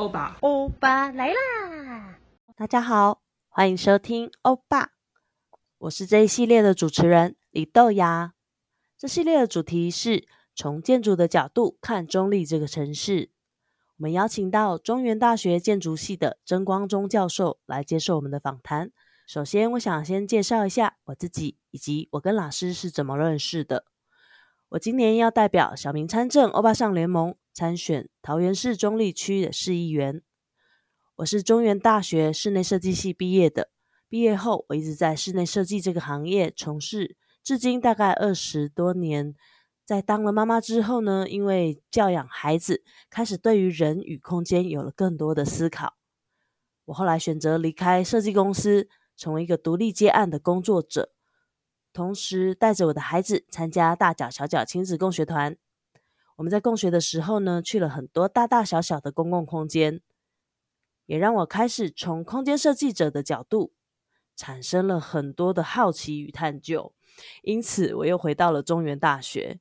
欧巴，欧巴来啦！大家好，欢迎收听欧巴，我是这一系列的主持人李豆芽。这系列的主题是从建筑的角度看中立这个城市。我们邀请到中原大学建筑系的曾光忠教授来接受我们的访谈。首先，我想先介绍一下我自己，以及我跟老师是怎么认识的。我今年要代表小明参政欧巴上联盟参选桃园市中坜区的市议员。我是中原大学室内设计系毕业的，毕业后我一直在室内设计这个行业从事，至今大概二十多年。在当了妈妈之后呢，因为教养孩子，开始对于人与空间有了更多的思考。我后来选择离开设计公司，成为一个独立接案的工作者。同时带着我的孩子参加大脚小脚亲子共学团，我们在共学的时候呢，去了很多大大小小的公共空间，也让我开始从空间设计者的角度，产生了很多的好奇与探究。因此，我又回到了中原大学，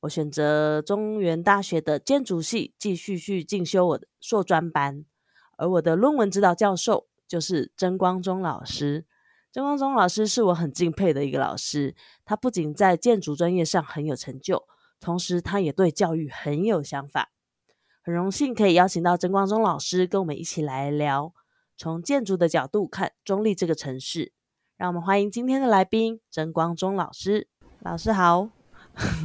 我选择中原大学的建筑系继续去进修我的硕专班，而我的论文指导教授就是曾光宗老师。曾光宗老师是我很敬佩的一个老师，他不仅在建筑专业上很有成就，同时他也对教育很有想法。很荣幸可以邀请到曾光忠老师跟我们一起来聊，从建筑的角度看中立这个城市。让我们欢迎今天的来宾曾光忠老师。老师好。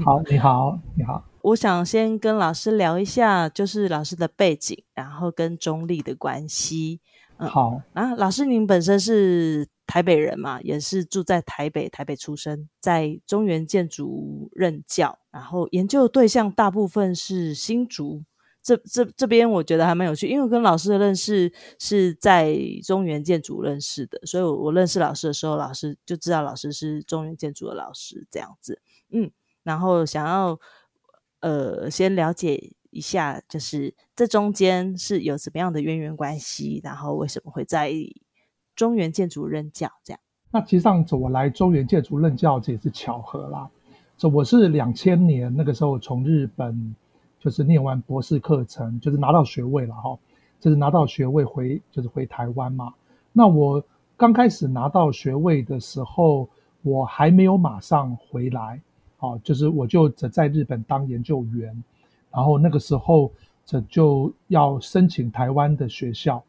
好，你好，你好。我想先跟老师聊一下，就是老师的背景，然后跟中立的关系。嗯、好啊，老师您本身是台北人嘛，也是住在台北，台北出生，在中原建筑任教，然后研究对象大部分是新竹。这这这边我觉得还蛮有趣，因为我跟老师的认识是在中原建筑认识的，所以我我认识老师的时候，老师就知道老师是中原建筑的老师这样子。嗯，然后想要呃先了解一下，就是这中间是有什么样的渊源关系，然后为什么会在中原建筑任教这样？那其实上次我来中原建筑任教，这也是巧合啦。这我是两千年那个时候从日本就是念完博士课程，就是拿到学位了哈，就是拿到学位回就是回台湾嘛。那我刚开始拿到学位的时候，我还没有马上回来，啊，就是我就只在日本当研究员，然后那个时候这就要申请台湾的学校。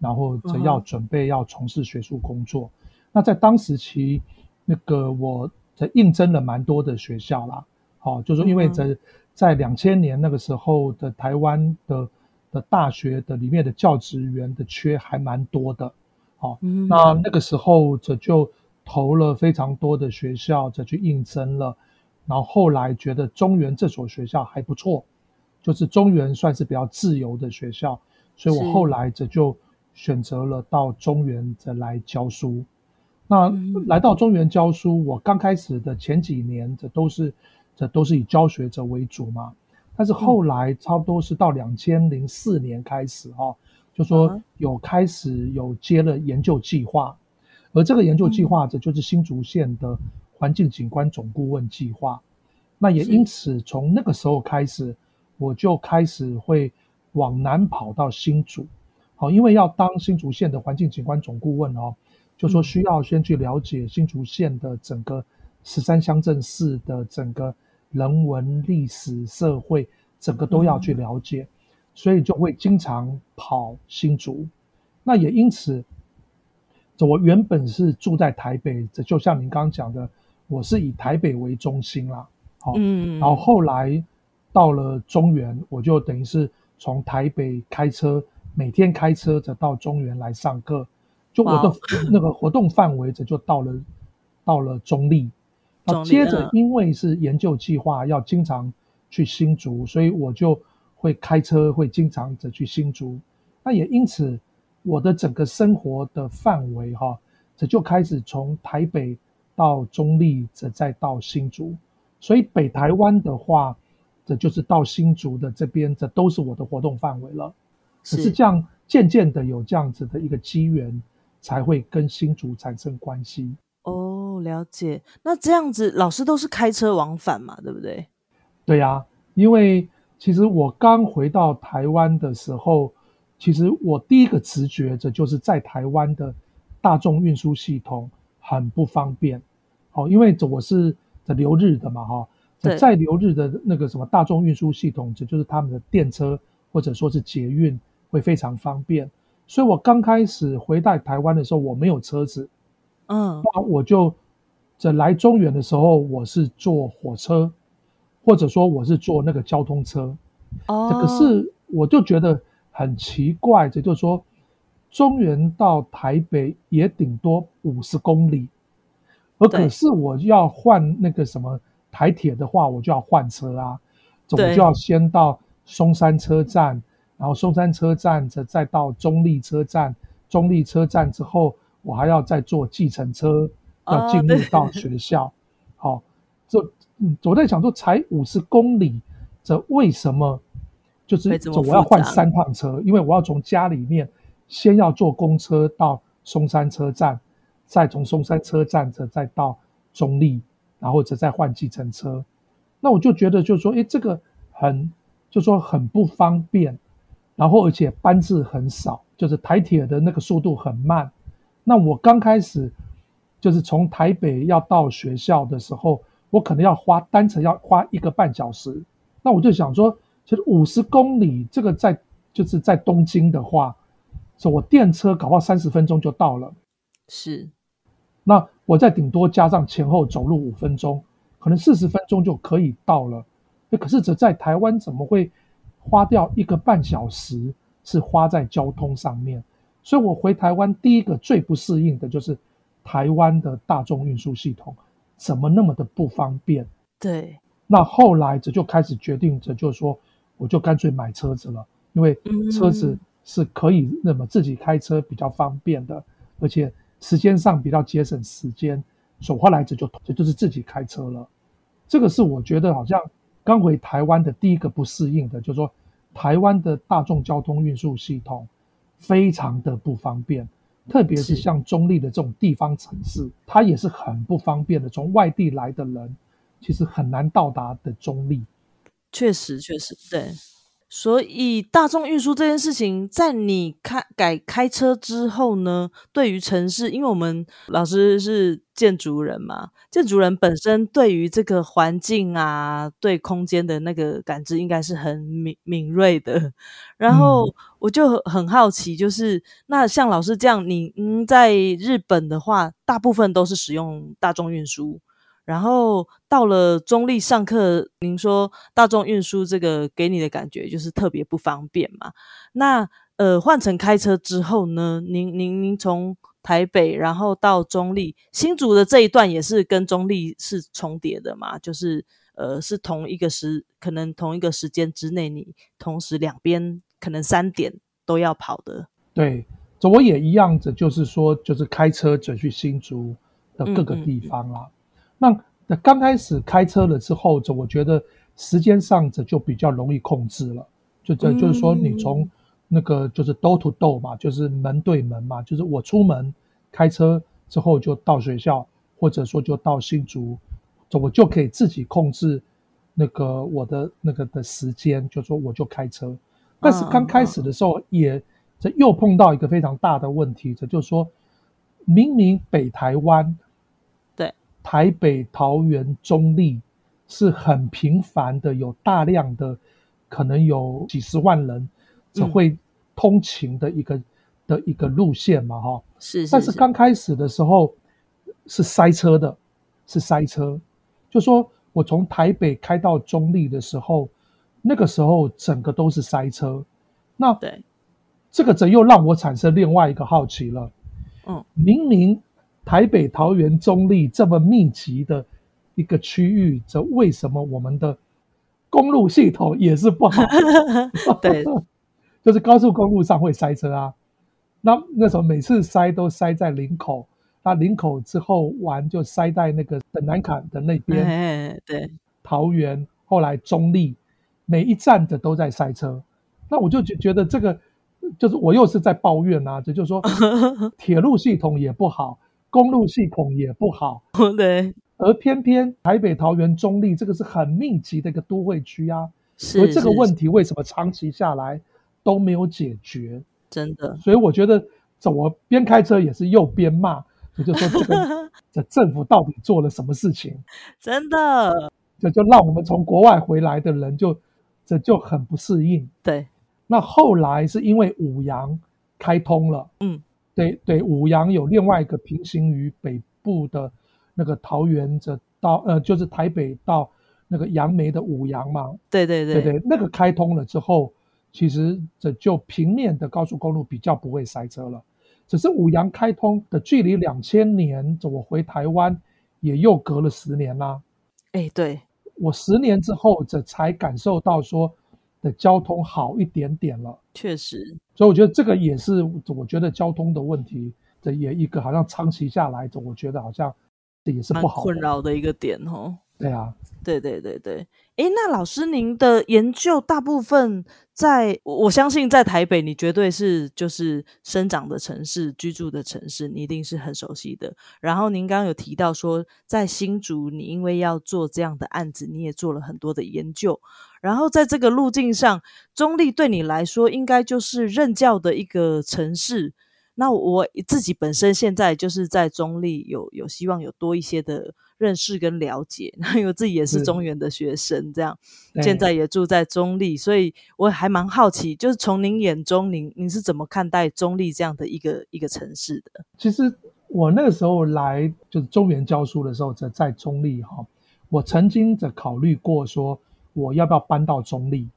然后则要准备要从事学术工作，uh. 那在当时期，那个我在应征了蛮多的学校啦，好、哦，就是说因为在在两千年那个时候的台湾的的大学的里面的教职员的缺还蛮多的，好、哦，uh. 那那个时候这就投了非常多的学校，这去应征了，然后后来觉得中原这所学校还不错，就是中原算是比较自由的学校，所以我后来这就。选择了到中原这来教书，那来到中原教书，我刚开始的前几年，这都是这都是以教学者为主嘛。但是后来差不多是到两千零四年开始哈、哦，就说有开始有接了研究计划，而这个研究计划这就是新竹县的环境景观总顾问计划。那也因此从那个时候开始，我就开始会往南跑到新竹。好，因为要当新竹县的环境景观总顾问哦，就说需要先去了解新竹县的整个十三乡镇市的整个人文历史社会，整个都要去了解，所以就会经常跑新竹。那也因此，这我原本是住在台北，这就像您刚刚讲的，我是以台北为中心啦。好，嗯，然后后来到了中原，我就等于是从台北开车。每天开车着到中原来上课，就我的那个活动范围，这就到了到了中坜。那接着因为是研究计划，要经常去新竹，所以我就会开车，会经常的去新竹。那也因此，我的整个生活的范围哈，这就开始从台北到中立，这再到新竹。所以北台湾的话，这就是到新竹的这边，这都是我的活动范围了。只是这样，渐渐的有这样子的一个机缘，才会跟新竹产生关系。哦，了解。那这样子，老师都是开车往返嘛，对不对？对呀、啊，因为其实我刚回到台湾的时候，其实我第一个直觉，这就是在台湾的大众运输系统很不方便。哦，因为这我是在留日的嘛，哈，在留日的那个什么大众运输系统，这就是他们的电车或者说是捷运会非常方便。所以我刚开始回到台湾的时候，我没有车子，嗯，那我就在来中原的时候，我是坐火车，或者说我是坐那个交通车。哦，可是我就觉得。很奇怪，这就是说，中原到台北也顶多五十公里，而可是我要换那个什么台铁的话，我就要换车啊，总就要先到松山车站，然后松山车站再再到中立车站，中立车站之后，我还要再坐计程车要进入到学校。好、哦，这嗯，我在想说，才五十公里，这为什么？就是我要换三趟车，因为我要从家里面先要坐公车到松山车站，再从松山车站再再到中立，然后再再换计程车。那我就觉得就是说，哎，这个很就是说很不方便，然后而且班次很少，就是台铁的那个速度很慢。那我刚开始就是从台北要到学校的时候，我可能要花单程要花一个半小时。那我就想说。其实五十公里，这个在就是在东京的话，是我电车搞不好三十分钟就到了。是，那我再顶多加上前后走路五分钟，可能四十分钟就可以到了。可是这在台湾怎么会花掉一个半小时是花在交通上面？所以我回台湾第一个最不适应的就是台湾的大众运输系统怎么那么的不方便？对。那后来这就开始决定着，就是说。我就干脆买车子了，因为车子是可以那么自己开车比较方便的，而且时间上比较节省时间。所以后来这就这就是自己开车了。这个是我觉得好像刚回台湾的第一个不适应的，就是说台湾的大众交通运输系统非常的不方便，特别是像中立的这种地方城市，它也是很不方便的。从外地来的人其实很难到达的中立。确实，确实，对。所以大众运输这件事情，在你开改开车之后呢，对于城市，因为我们老师是建筑人嘛，建筑人本身对于这个环境啊，对空间的那个感知，应该是很敏敏锐的。然后我就很好奇，就是那像老师这样，你嗯，在日本的话，大部分都是使用大众运输。然后到了中立上课，您说大众运输这个给你的感觉就是特别不方便嘛？那呃换成开车之后呢？您您您从台北然后到中立新竹的这一段也是跟中立是重叠的嘛？就是呃是同一个时可能同一个时间之内，你同时两边可能三点都要跑的。对，这我也一样子，就是说就是开车就去新竹的各个地方啦。嗯嗯那那刚开始开车了之后，就我觉得时间上这就比较容易控制了。就这就是说，你从那个就是 door to door 嘛，就是门对门嘛，就是我出门开车之后就到学校，或者说就到新竹，就我就可以自己控制那个我的那个的时间，就说我就开车。但是刚开始的时候，也这又碰到一个非常大的问题，这就是说明明北台湾。台北、桃园、中立是很频繁的，有大量的可能有几十万人只会通勤的一个、嗯、的一个路线嘛，哈。是，是，是。但是刚开始的时候是塞车的，是塞车。就说我从台北开到中立的时候，那个时候整个都是塞车。那对，这个则又让我产生另外一个好奇了。嗯，明明。台北、桃园、中立这么密集的一个区域，这为什么我们的公路系统也是不好？对，就是高速公路上会塞车啊。那那时候每次塞都塞在林口，那林口之后完就塞在那个的南坎的那边。对，桃园后来中立，每一站的都在塞车。那我就觉觉得这个就是我又是在抱怨啊，这就是说 铁路系统也不好。公路系统也不好，对，而偏偏台北、桃园、中立这个是很密集的一个都会区啊，所以这个问题为什么长期下来都没有解决？真的。所以我觉得，走，我边开车也是又边骂，也就说这个 这政府到底做了什么事情？真的，这就让我们从国外回来的人就这就很不适应。对，那后来是因为五羊开通了，嗯，对对，五羊有另外一个平行于北部的那个桃园这到呃，就是台北到。那个杨梅的五羊嘛，对对对对对，那个开通了之后，其实这就平面的高速公路比较不会塞车了。只是五羊开通的距离两千年，我回台湾也又隔了十年啦。哎，对，我十年之后这才感受到说的交通好一点点了。确实，所以我觉得这个也是我觉得交通的问题，的也一个好像长期下来，我觉得好像这也是不好困扰的一个点哦。对啊，对对对对，诶，那老师您的研究大部分在，我相信在台北，你绝对是就是生长的城市，居住的城市，你一定是很熟悉的。然后您刚刚有提到说，在新竹，你因为要做这样的案子，你也做了很多的研究。然后在这个路径上，中立对你来说，应该就是任教的一个城市。那我自己本身现在就是在中立有有希望有多一些的认识跟了解，然后我自己也是中原的学生，这样现在也住在中立，所以我还蛮好奇，就是从您眼中，您您是怎么看待中立这样的一个一个城市的？其实我那个时候来就是中原教书的时候，在在中立哈，我曾经在考虑过说我要不要搬到中立，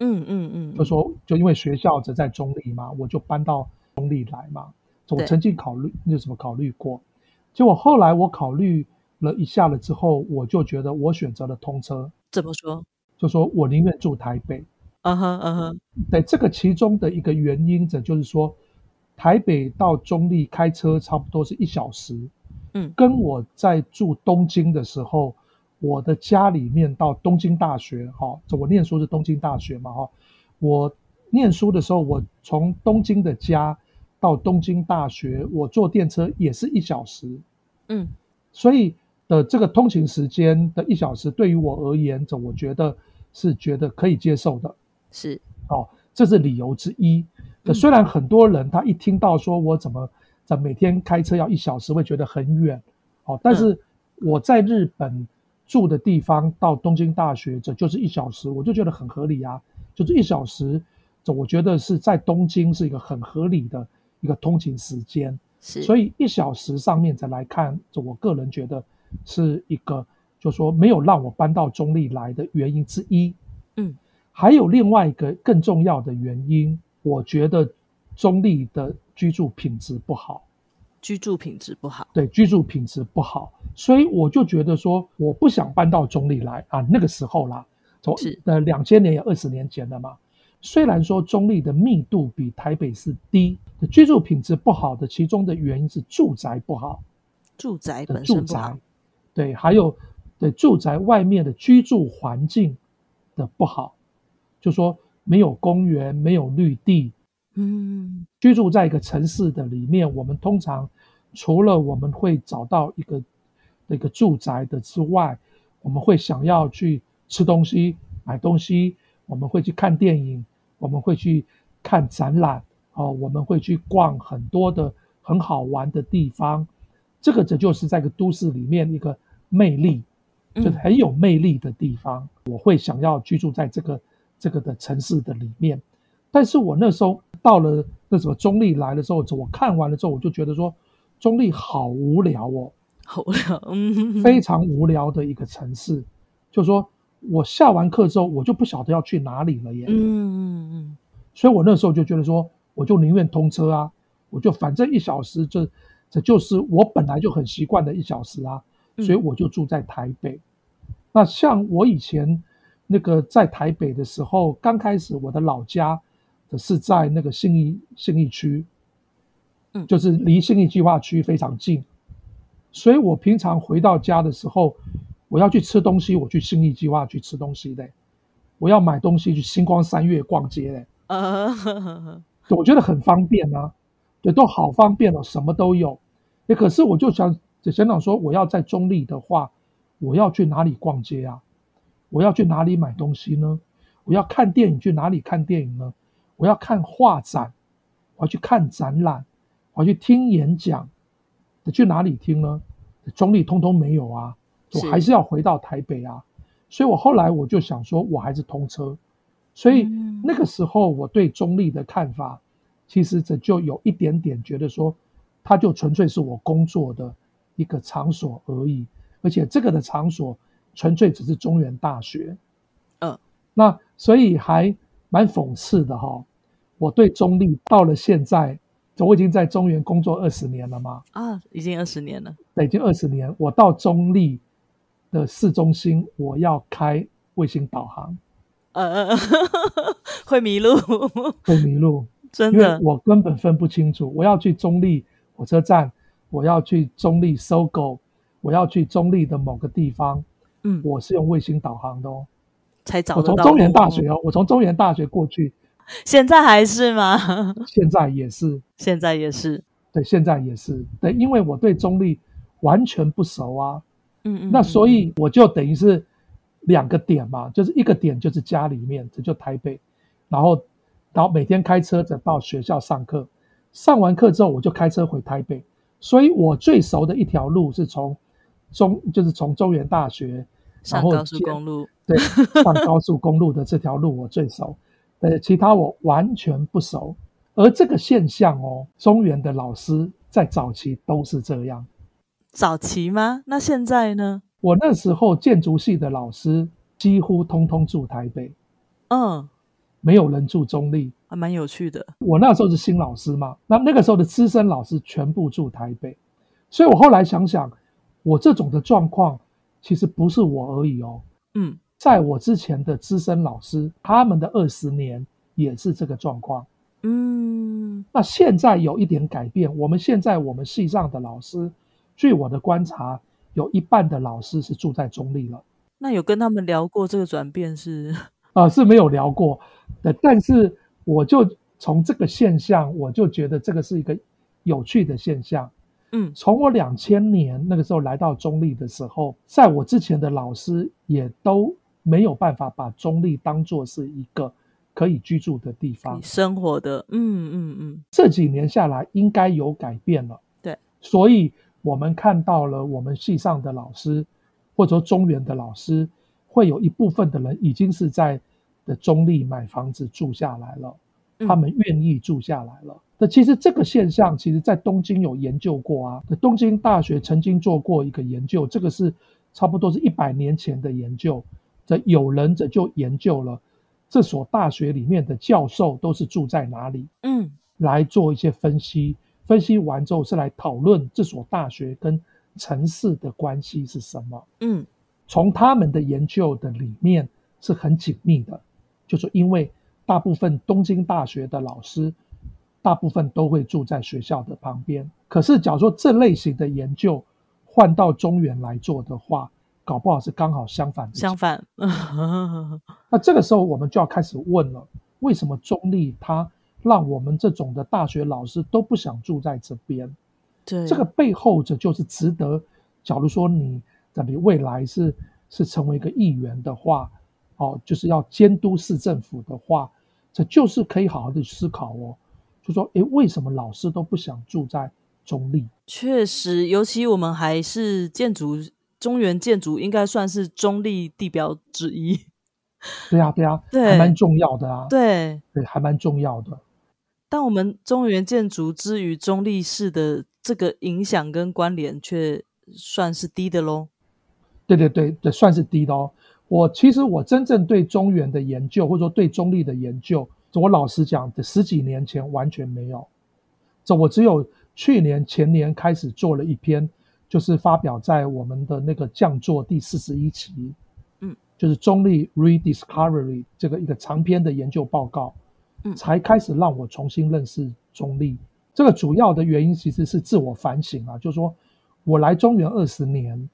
嗯嗯嗯，就说就因为学校只在中立嘛，我就搬到。中立来嘛，我曾经考虑，那什么考虑过？结果后来我考虑了一下了之后，我就觉得我选择了通车。怎么说？就说我宁愿住台北。嗯哼嗯哼。对，这个其中的一个原因，这就是说，台北到中立开车差不多是一小时。嗯，跟我在住东京的时候，我的家里面到东京大学，哈，我念书是东京大学嘛，哈，我念书的时候，我从东京的家。到东京大学，我坐电车也是一小时，嗯，所以的这个通勤时间的一小时，对于我而言，这我觉得是觉得可以接受的，是。哦，这是理由之一。嗯，虽然很多人他一听到说我怎么在每天开车要一小时，会觉得很远，哦，但是我在日本住的地方到东京大学，这就是一小时，我就觉得很合理啊，就是一小时，这我觉得是在东京是一个很合理的。一个通勤时间，是，所以一小时上面再来看，这我个人觉得是一个，就说没有让我搬到中立来的原因之一。嗯，还有另外一个更重要的原因，我觉得中立的居住品质不好。居住品质不好，对，居住品质不好，所以我就觉得说，我不想搬到中立来啊。那个时候啦，从呃两千年也二十年前了嘛。虽然说中立的密度比台北市低，居住品质不好的其中的原因是住宅不好，住宅本身不好，对，还有对住宅外面的居住环境的不好，就说没有公园，没有绿地，嗯，居住在一个城市的里面，我们通常除了我们会找到一个那个住宅的之外，我们会想要去吃东西、买东西，我们会去看电影。我们会去看展览，哦，我们会去逛很多的很好玩的地方，这个这就是在一个都市里面一个魅力，就是很有魅力的地方。嗯。我会想要居住在这个这个的城市的里面，但是我那时候到了那什么中立来的时候，我看完了之后，我就觉得说中立好无聊哦，好无聊，嗯，非常无聊的一个城市，就说。我下完课之后，我就不晓得要去哪里了耶。嗯嗯嗯，所以我那时候就觉得说，我就宁愿通车啊，我就反正一小时，这这就是我本来就很习惯的一小时啊，所以我就住在台北。嗯。那像我以前那个在台北的时候，刚开始我的老家的是在那个信义信义区，嗯，就是离信义计划区非常近，所以我平常回到家的时候。我要去吃东西，我去信义计划去吃东西的。我要买东西去星光三月逛街的。呃，我觉得很方便啊，对，都好方便哦，什么都有。也可是我就想，想想说，我要在中立的话，我要去哪里逛街啊？我要去哪里买东西呢？我要看电影，去哪里看电影呢？我要看画展，我要去看展览，我要去听演讲，去哪里听呢？中立通通没有啊，我还是要回到台北啊。所以我后来我就想说，我还是通车。所以那个时候我对中立的看法，其实这就有一点点觉得说，它就纯粹是我工作的一个场所而已，而且这个的场所纯粹只是中原大学。嗯，那所以还蛮讽刺的哈。我对中立到了现在，我已经在中原工作二十年了嘛。啊，已经二十年了。对，已经二十年。我到中立的市中心，我要开卫星导航。嗯嗯嗯，会迷路，会迷路，真的，我根本分不清楚。我要去中立火车站，我要去中坜 SOGO，我要去中立的某个地方。嗯，我是用卫星导航的哦，才找到。我从中原大学哦，我从中原大学过去。现在还是吗？现在也是，现在也是。对，现在也是。对，因为我对中立完全不熟啊。嗯嗯，那所以我就等于是。两个点嘛，就是一个点就是家里面，这就台北，然后，然后每天开车子到学校上课，上完课之后我就开车回台北，所以我最熟的一条路是从中，就是从中原大学，上高速公路，对，上高速公路的这条路我最熟，呃，其他我完全不熟。而这个现象哦，中原的老师在早期都是这样，早期吗？那现在呢？我那时候建筑系的老师几乎通通住台北，嗯，没有人住中立，还蛮有趣的。我那时候是新老师嘛，那那个时候的资深老师全部住台北，所以我后来想想，我这种的状况其实不是我而已哦，嗯，在我之前的资深老师，他们的二十年也是这个状况，嗯，那现在有一点改变，我们现在我们系上的老师，据我的观察。有一半的老师是住在中立了，那有跟他们聊过这个转变是？啊、呃，是没有聊过的，但是我就从这个现象，我就觉得这个是一个有趣的现象。嗯，从我两千年那个时候来到中立的时候，在我之前的老师也都没有办法把中立当做是一个可以居住的地方，生活的。嗯嗯嗯，这几年下来应该有改变了。对，所以。我们看到了，我们系上的老师，或者说中原的老师，会有一部分的人已经是在的中立买房子住下来了，他们愿意住下来了。那、嗯、其实这个现象，其实在东京有研究过啊。东京大学曾经做过一个研究，这个是差不多是一百年前的研究。这有人这就研究了这所大学里面的教授都是住在哪里，嗯，来做一些分析。分析完之后是来讨论这所大学跟城市的关系是什么？嗯，从他们的研究的里面是很紧密的，就是因为大部分东京大学的老师，大部分都会住在学校的旁边。可是，假如说这类型的研究换到中原来做的话，搞不好是刚好相反的。相反，那这个时候我们就要开始问了：为什么中立它？让我们这种的大学老师都不想住在这边，对，这个背后这就是值得。假如说你在你未来是是成为一个议员的话，哦，就是要监督市政府的话，这就是可以好好的思考哦。就说，诶，为什么老师都不想住在中立？确实，尤其我们还是建筑，中原建筑应该算是中立地标之一。对啊，对啊，对，还蛮重要的啊。对，对，还蛮重要的。但我们中原建筑之于中立市的这个影响跟关联，却算是低的喽。对对对这，算是低的哦。我其实我真正对中原的研究，或者说对中立的研究，我老实讲，这十几年前完全没有。这我只有去年前年开始做了一篇，就是发表在我们的那个讲座第四十一期，嗯，就是中立 Rediscovery 这个一个长篇的研究报告。嗯才开始让我重新认识中立。这个主要的原因其实是自我反省啊，就是说我来中原二十年，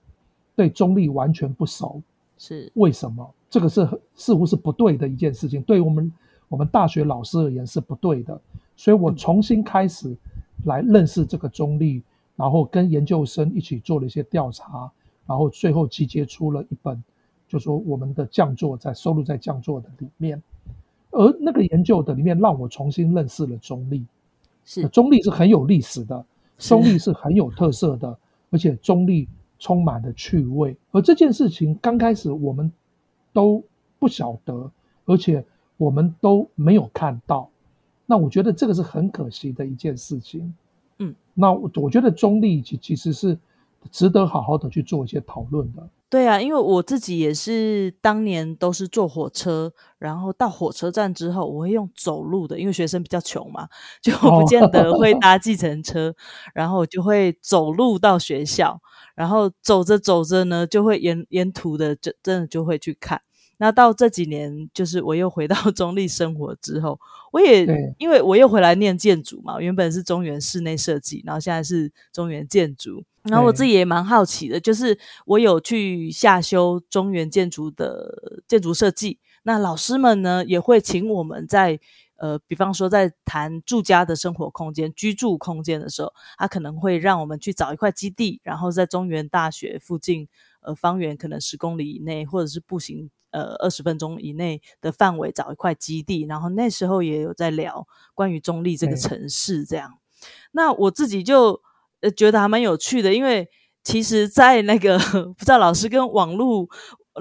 对中立完全不熟，是为什么？这个是似乎是不对的一件事情，对于我们我们大学老师而言是不对的。所以我重新开始来认识这个中坜，然后跟研究生一起做了一些调查，然后最后集结出了一本，就是说我们的讲座在收录在讲座的里面。而那个研究的里面，让我重新认识了中立。是中立是很有历史的，中立是很有特色的，而且中立充满了趣味。而这件事情刚开始我们都不晓得，而且我们都没有看到。那我觉得这个是很可惜的一件事情。嗯，那我我觉得中立其其实是值得好好的去做一些讨论的。对啊，因为我自己也是当年都是坐火车，然后到火车站之后，我会用走路的，因为学生比较穷嘛，就不见得会搭计程车，哦、然后就会走路到学校，然后走着走着呢，就会沿沿途的就真的就会去看。那到这几年，就是我又回到 中立生活之后，我也因为我又回来念建筑嘛，原本是中原室内设计，然后现在是中原建筑，然后我自己也蛮好奇的，就是我有去下修中原建筑的建筑设计，那老师们呢也会请我们在呃，比方说在谈住家的生活空间、居住空间的时候，他可能会让我们去找一块基地，然后在中原大学附近，呃，方圆可能十公里以内，或者是步行。呃，二十分钟以内的范围找一块基地，然后那时候也有在聊关于中立这个城市这样。那我自己就呃觉得还蛮有趣的，因为其实，在那个 不知道老师跟网络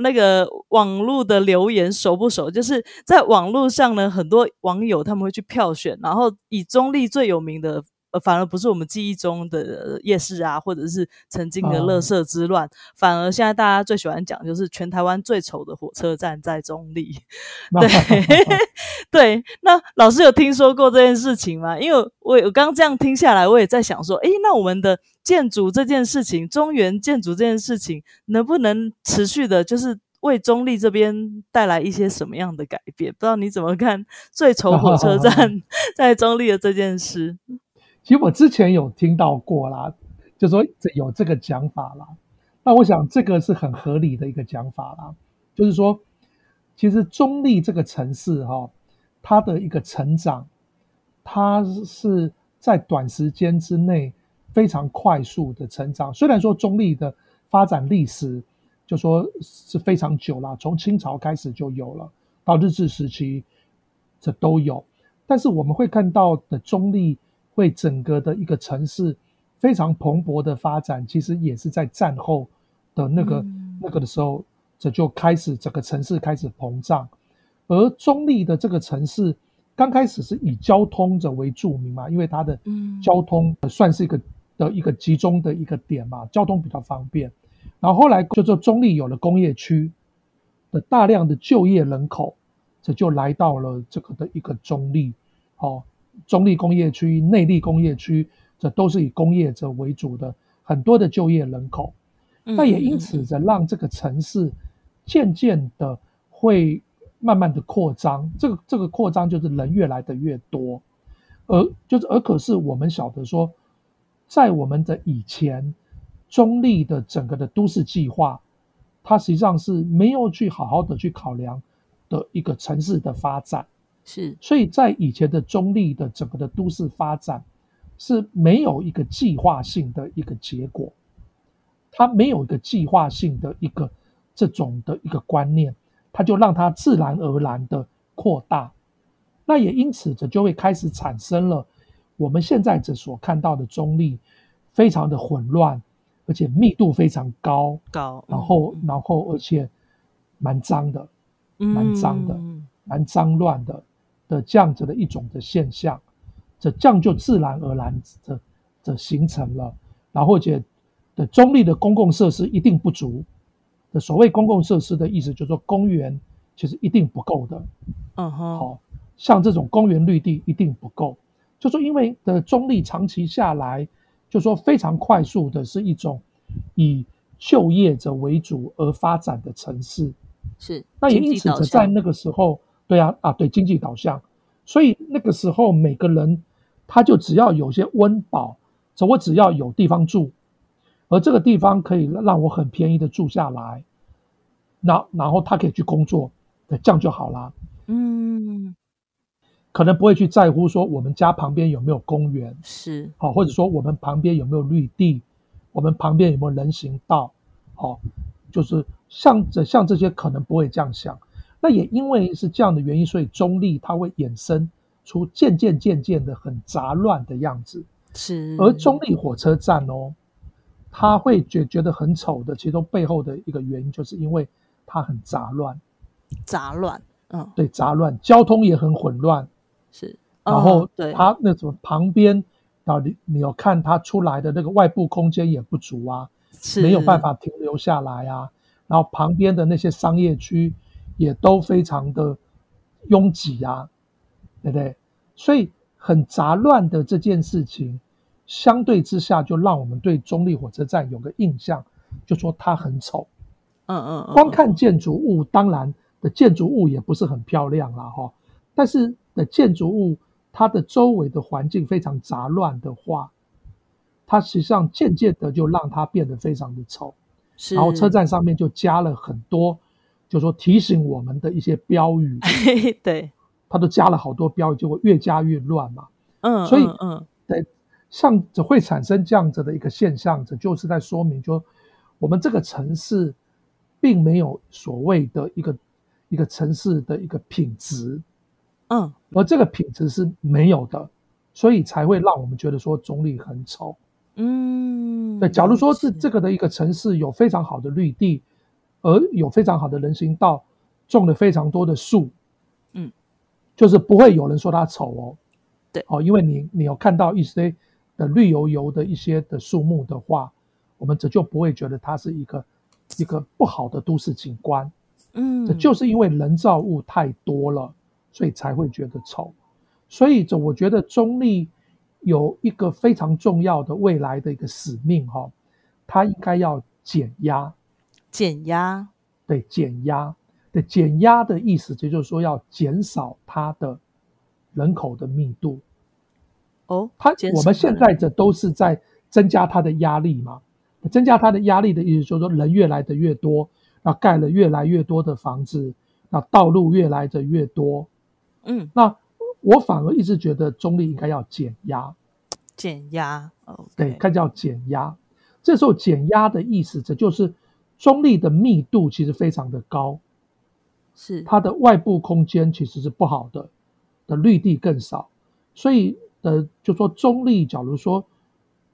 那个网络的留言熟不熟？就是在网络上呢，很多网友他们会去票选，然后以中立最有名的。反而不是我们记忆中的夜市啊，或者是曾经的乐色之乱，哦、反而现在大家最喜欢讲就是全台湾最丑的火车站在中立。对 对，那老师有听说过这件事情吗？因为我我刚刚这样听下来，我也在想说，诶，那我们的建筑这件事情，中原建筑这件事情，能不能持续的，就是为中立这边带来一些什么样的改变？不知道你怎么看最丑火车 站在中立的这件事？其实我之前有听到过啦，就说有这个讲法啦。那我想这个是很合理的一个讲法啦，就是说，其实中立这个城市哈，它的一个成长，它是在短时间之内非常快速的成长。虽然说中立的发展历史就说是非常久了，从清朝开始就有了，到日治时期这都有，但是我们会看到的中立。为整个的一个城市非常蓬勃的发展，其实也是在战后的那个、嗯、那个的时候，这就开始整个城市开始膨胀。而中立的这个城市刚开始是以交通者为著名嘛，因为它的交通算是一个的一个集中的一个点嘛，交通比较方便。然后后来就说中立有了工业区的大量的就业人口，这就来到了这个的一个中立，哦。中立工业区、内立工业区，这都是以工业者为主的很多的就业人口。那也因此，这让这个城市渐渐的会慢慢的扩张。这个这个扩张就是人越来的越多，而就是而可是我们晓得说，在我们的以前，中立的整个的都市计划，它实际上是没有去好好的去考量的一个城市的发展。是，所以在以前的中立的整个的都市发展是没有一个计划性的一个结果，它没有一个计划性的一个这种的一个观念，它就让它自然而然的扩大，那也因此这就会开始产生了我们现在这所看到的中立非常的混乱，而且密度非常高，高，然后然后而且蛮脏的，蛮脏的，蛮脏乱的。的这样子的一种的现象，这这样就自然而然的的形成了，然后且的中立的公共设施一定不足。的所谓公共设施的意思，就是说公园其实一定不够的。嗯哼，好，像这种公园绿地一定不够，就说因为的中立长期下来，就说非常快速的是一种以就业者为主而发展的城市。是，那也因此在那个时候。对啊，啊，对，经济导向，所以那个时候每个人他就只要有些温饱，所以我只要有地方住，而这个地方可以让我很便宜的住下来，那然后他可以去工作，对，这样就好啦。嗯，可能不会去在乎说我们家旁边有没有公园，是，好，或者说我们旁边有没有绿地，我们旁边有没有人行道，好，就是像这像这些可能不会这样想。那也因为是这样的原因，所以中立它会衍生出渐渐渐渐的很杂乱的样子。是，而中立火车站哦，他会觉觉得很丑的，其中背后的一个原因，就是因为它很杂乱。杂乱，嗯，对，杂乱，交通也很混乱。是，然后对它那种旁边啊，你你有看它出来的那个外部空间也不足啊，是没有办法停留下来啊。然后旁边的那些商业区也都非常的拥挤啊，对不对？所以很杂乱的这件事情。相对之下，就让我们对中立火车站有个印象，就说它很丑。嗯嗯，嗯，光看建筑物，当然的建筑物也不是很漂亮啦，哈。但是的建筑物，它的周围的环境非常杂乱的话，它实际上渐渐的就让它变得非常的丑。是。然后车站上面就加了很多，就说提醒我们的一些标语。对。他都加了好多标语，结果越加越乱嘛。嗯。所以，嗯。对。像这会产生这样子的一个现象，这就是在说明，就我们这个城市并没有所谓的一个一个城市的一个品质，嗯，而这个品质是没有的，所以才会让我们觉得说总理很丑，嗯，对。假如说是这个的一个城市有非常好的绿地，而有非常好的人行道，种了非常多的树，嗯，就是不会有人说它丑哦，对，哦，因为你你有看到一些。的绿油油的一些的树木的话，我们这就不会觉得它是一个一个不好的都市景观。嗯，这就是因为人造物太多了，所以才会觉得丑。所以这我觉得中立有一个非常重要的未来的一个使命哈，它应该要减压。减压，对，减压。对，减压的意思，这就是说要减少它的人口的密度。哦，它我们现在这都是在增加它的压力嘛，增加它的压力的意思就是说人越来的越多，那盖了越来越多的房子，那道路越来的越多，嗯，那我反而一直觉得中立应该要减压，减压，哦，对，该叫减压，这时候减压的意思，这就是中立的密度其实非常的高，是它的外部空间其实是不好的，的绿地更少，所以。呃，就说中立，假如说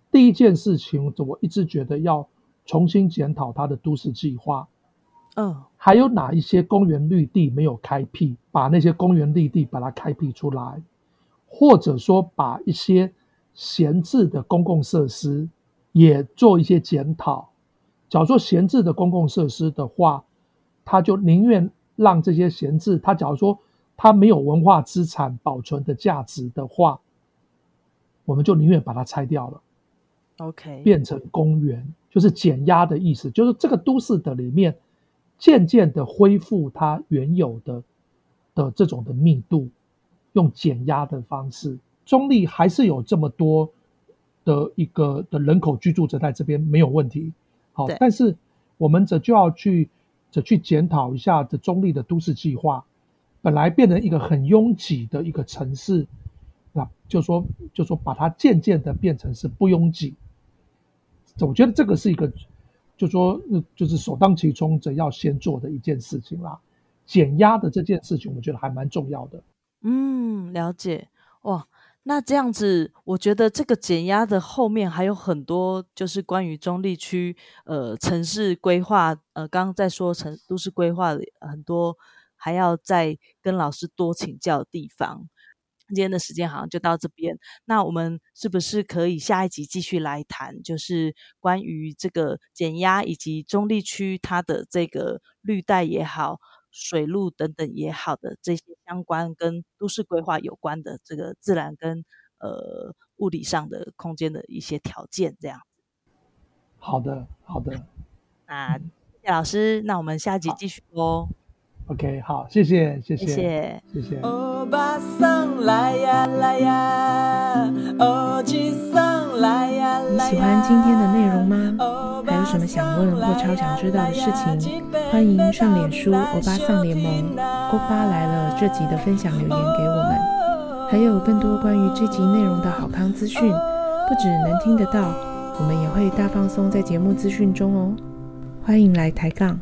第一件事情，我一直觉得要重新检讨它的都市计划。嗯，还有哪一些公园绿地没有开辟，把那些公园绿地把它开辟出来，或者说把一些闲置的公共设施也做一些检讨。假如说闲置的公共设施的话，他就宁愿让这些闲置，他假如说他没有文化资产保存的价值的话。我们就宁愿把它拆掉了，OK，变成公园，就是减压的意思，就是这个都市的里面渐渐的恢复它原有的的这种的密度，用减压的方式。中立还是有这么多的一个的人口居住者在这边没有问题，好，但是我们则就要去则去检讨一下这中立的都市计划，本来变成一个很拥挤的一个城市。那就说，就说把它渐渐的变成是不拥挤，我觉得这个是一个，就说，就是首当其冲者要先做的一件事情啦。减压的这件事情，我觉得还蛮重要的。嗯，了解。哇，那这样子，我觉得这个减压的后面还有很多，就是关于中立区呃城市规划，呃，刚刚在说城都市规划的很多，还要再跟老师多请教的地方。今天的时间好像就到这边，那我们是不是可以下一集继续来谈，就是关于这个减压以及中立区它的这个绿带也好、水路等等也好的这些相关跟都市规划有关的这个自然跟呃物理上的空间的一些条件，这样。好的，好的。那谢谢老师，那我们下集继续哦。OK，好，谢谢，谢谢，谢谢，谢谢。你喜欢今天的内容吗？还有什么想问或超想知道的事情？欢迎上脸书欧巴桑联盟，欧巴来了这集的分享留言给我们。还有更多关于这集内容的好康资讯，不只能听得到，我们也会大放送在节目资讯中哦。欢迎来抬杠。